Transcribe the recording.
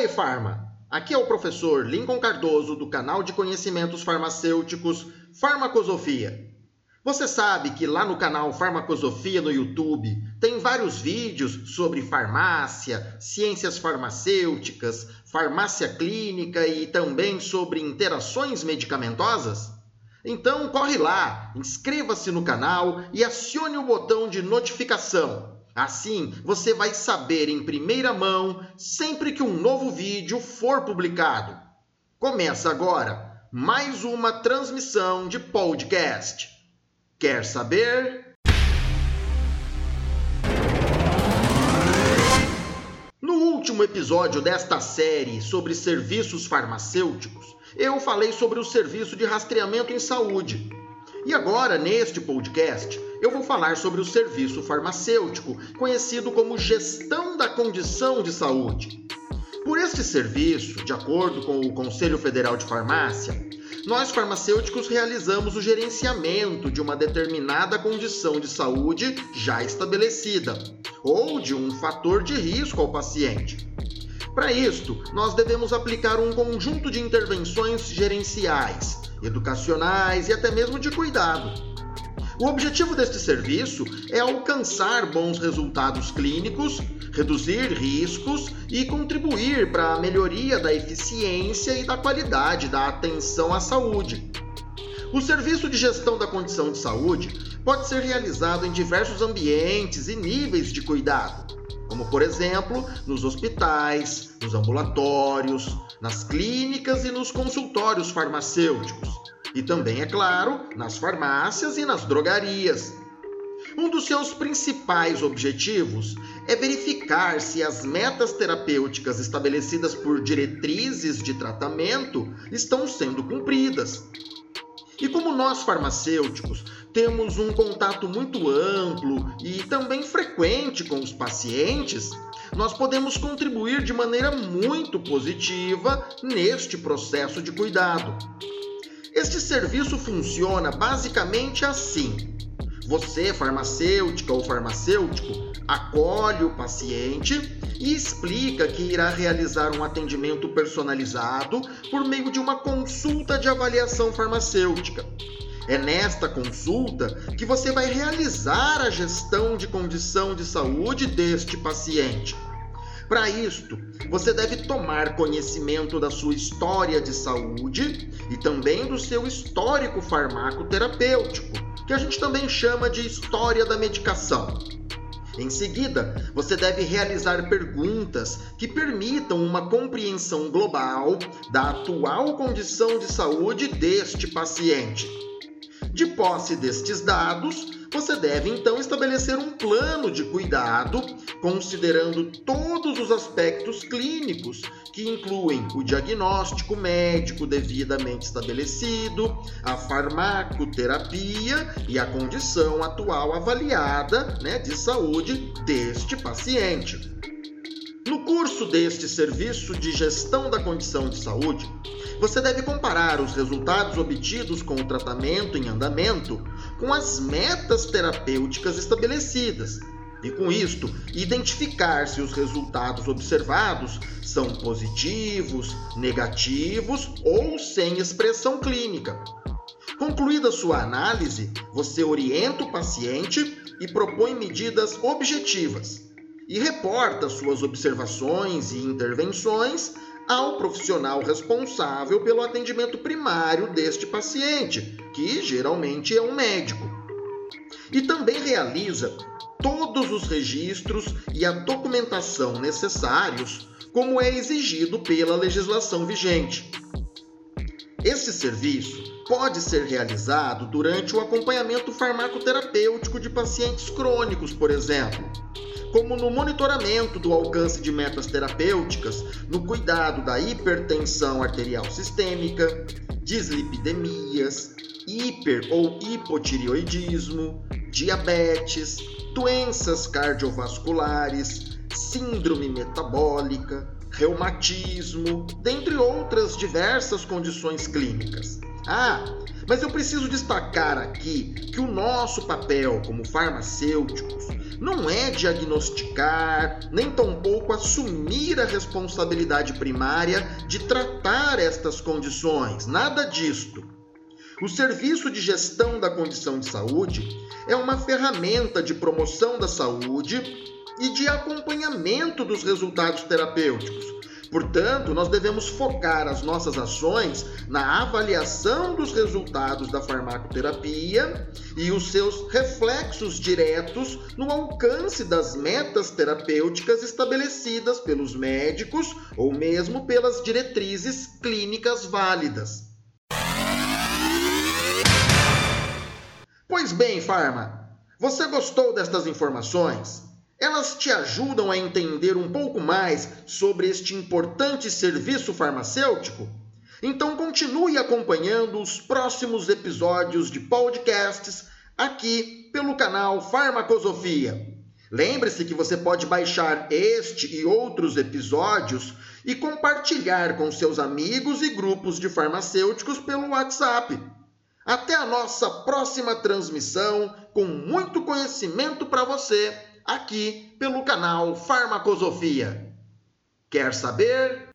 Oi, Farma! Aqui é o professor Lincoln Cardoso do canal de conhecimentos farmacêuticos Farmacosofia. Você sabe que lá no canal Farmacosofia no YouTube tem vários vídeos sobre farmácia, ciências farmacêuticas, farmácia clínica e também sobre interações medicamentosas? Então corre lá, inscreva-se no canal e acione o botão de notificação. Assim, você vai saber em primeira mão sempre que um novo vídeo for publicado. Começa agora mais uma transmissão de podcast. Quer saber? No último episódio desta série sobre serviços farmacêuticos, eu falei sobre o serviço de rastreamento em saúde. E agora, neste podcast, eu vou falar sobre o serviço farmacêutico, conhecido como gestão da condição de saúde. Por este serviço, de acordo com o Conselho Federal de Farmácia, nós farmacêuticos realizamos o gerenciamento de uma determinada condição de saúde já estabelecida ou de um fator de risco ao paciente. Para isto, nós devemos aplicar um conjunto de intervenções gerenciais, educacionais e até mesmo de cuidado. O objetivo deste serviço é alcançar bons resultados clínicos, reduzir riscos e contribuir para a melhoria da eficiência e da qualidade da atenção à saúde. O serviço de gestão da condição de saúde pode ser realizado em diversos ambientes e níveis de cuidado, como por exemplo nos hospitais, nos ambulatórios, nas clínicas e nos consultórios farmacêuticos, e também, é claro, nas farmácias e nas drogarias. Um dos seus principais objetivos é verificar se as metas terapêuticas estabelecidas por diretrizes de tratamento estão sendo cumpridas. E como nós farmacêuticos temos um contato muito amplo e também frequente com os pacientes, nós podemos contribuir de maneira muito positiva neste processo de cuidado. Este serviço funciona basicamente assim. Você, farmacêutica ou farmacêutico, acolhe o paciente e explica que irá realizar um atendimento personalizado por meio de uma consulta de avaliação farmacêutica. É nesta consulta que você vai realizar a gestão de condição de saúde deste paciente. Para isto, você deve tomar conhecimento da sua história de saúde e também do seu histórico farmacoterapêutico, que a gente também chama de história da medicação. Em seguida, você deve realizar perguntas que permitam uma compreensão global da atual condição de saúde deste paciente. De posse destes dados, você deve então estabelecer um plano de cuidado, considerando todos os aspectos clínicos, que incluem o diagnóstico médico devidamente estabelecido, a farmacoterapia e a condição atual avaliada né, de saúde deste paciente. No curso deste serviço de gestão da condição de saúde, você deve comparar os resultados obtidos com o tratamento em andamento com as metas terapêuticas estabelecidas. E com isto, identificar se os resultados observados são positivos, negativos ou sem expressão clínica. Concluída sua análise, você orienta o paciente e propõe medidas objetivas e reporta suas observações e intervenções ao profissional responsável pelo atendimento primário deste paciente, que geralmente é um médico. E também realiza todos os registros e a documentação necessários, como é exigido pela legislação vigente. Esse serviço pode ser realizado durante o acompanhamento farmacoterapêutico de pacientes crônicos, por exemplo como no monitoramento do alcance de metas terapêuticas, no cuidado da hipertensão arterial sistêmica, dislipidemias, hiper ou hipotireoidismo, diabetes, doenças cardiovasculares, síndrome metabólica, reumatismo, dentre outras diversas condições clínicas. Ah, Mas eu preciso destacar aqui que o nosso papel como farmacêuticos não é diagnosticar, nem tampouco assumir a responsabilidade primária de tratar estas condições, nada disto. O serviço de gestão da condição de saúde é uma ferramenta de promoção da saúde e de acompanhamento dos resultados terapêuticos Portanto, nós devemos focar as nossas ações na avaliação dos resultados da farmacoterapia e os seus reflexos diretos no alcance das metas terapêuticas estabelecidas pelos médicos ou mesmo pelas diretrizes clínicas válidas. Pois bem, Farma, você gostou destas informações? Elas te ajudam a entender um pouco mais sobre este importante serviço farmacêutico? Então continue acompanhando os próximos episódios de podcasts aqui pelo canal Farmacosofia. Lembre-se que você pode baixar este e outros episódios e compartilhar com seus amigos e grupos de farmacêuticos pelo WhatsApp. Até a nossa próxima transmissão com muito conhecimento para você aqui pelo canal Farmacosofia. Quer saber?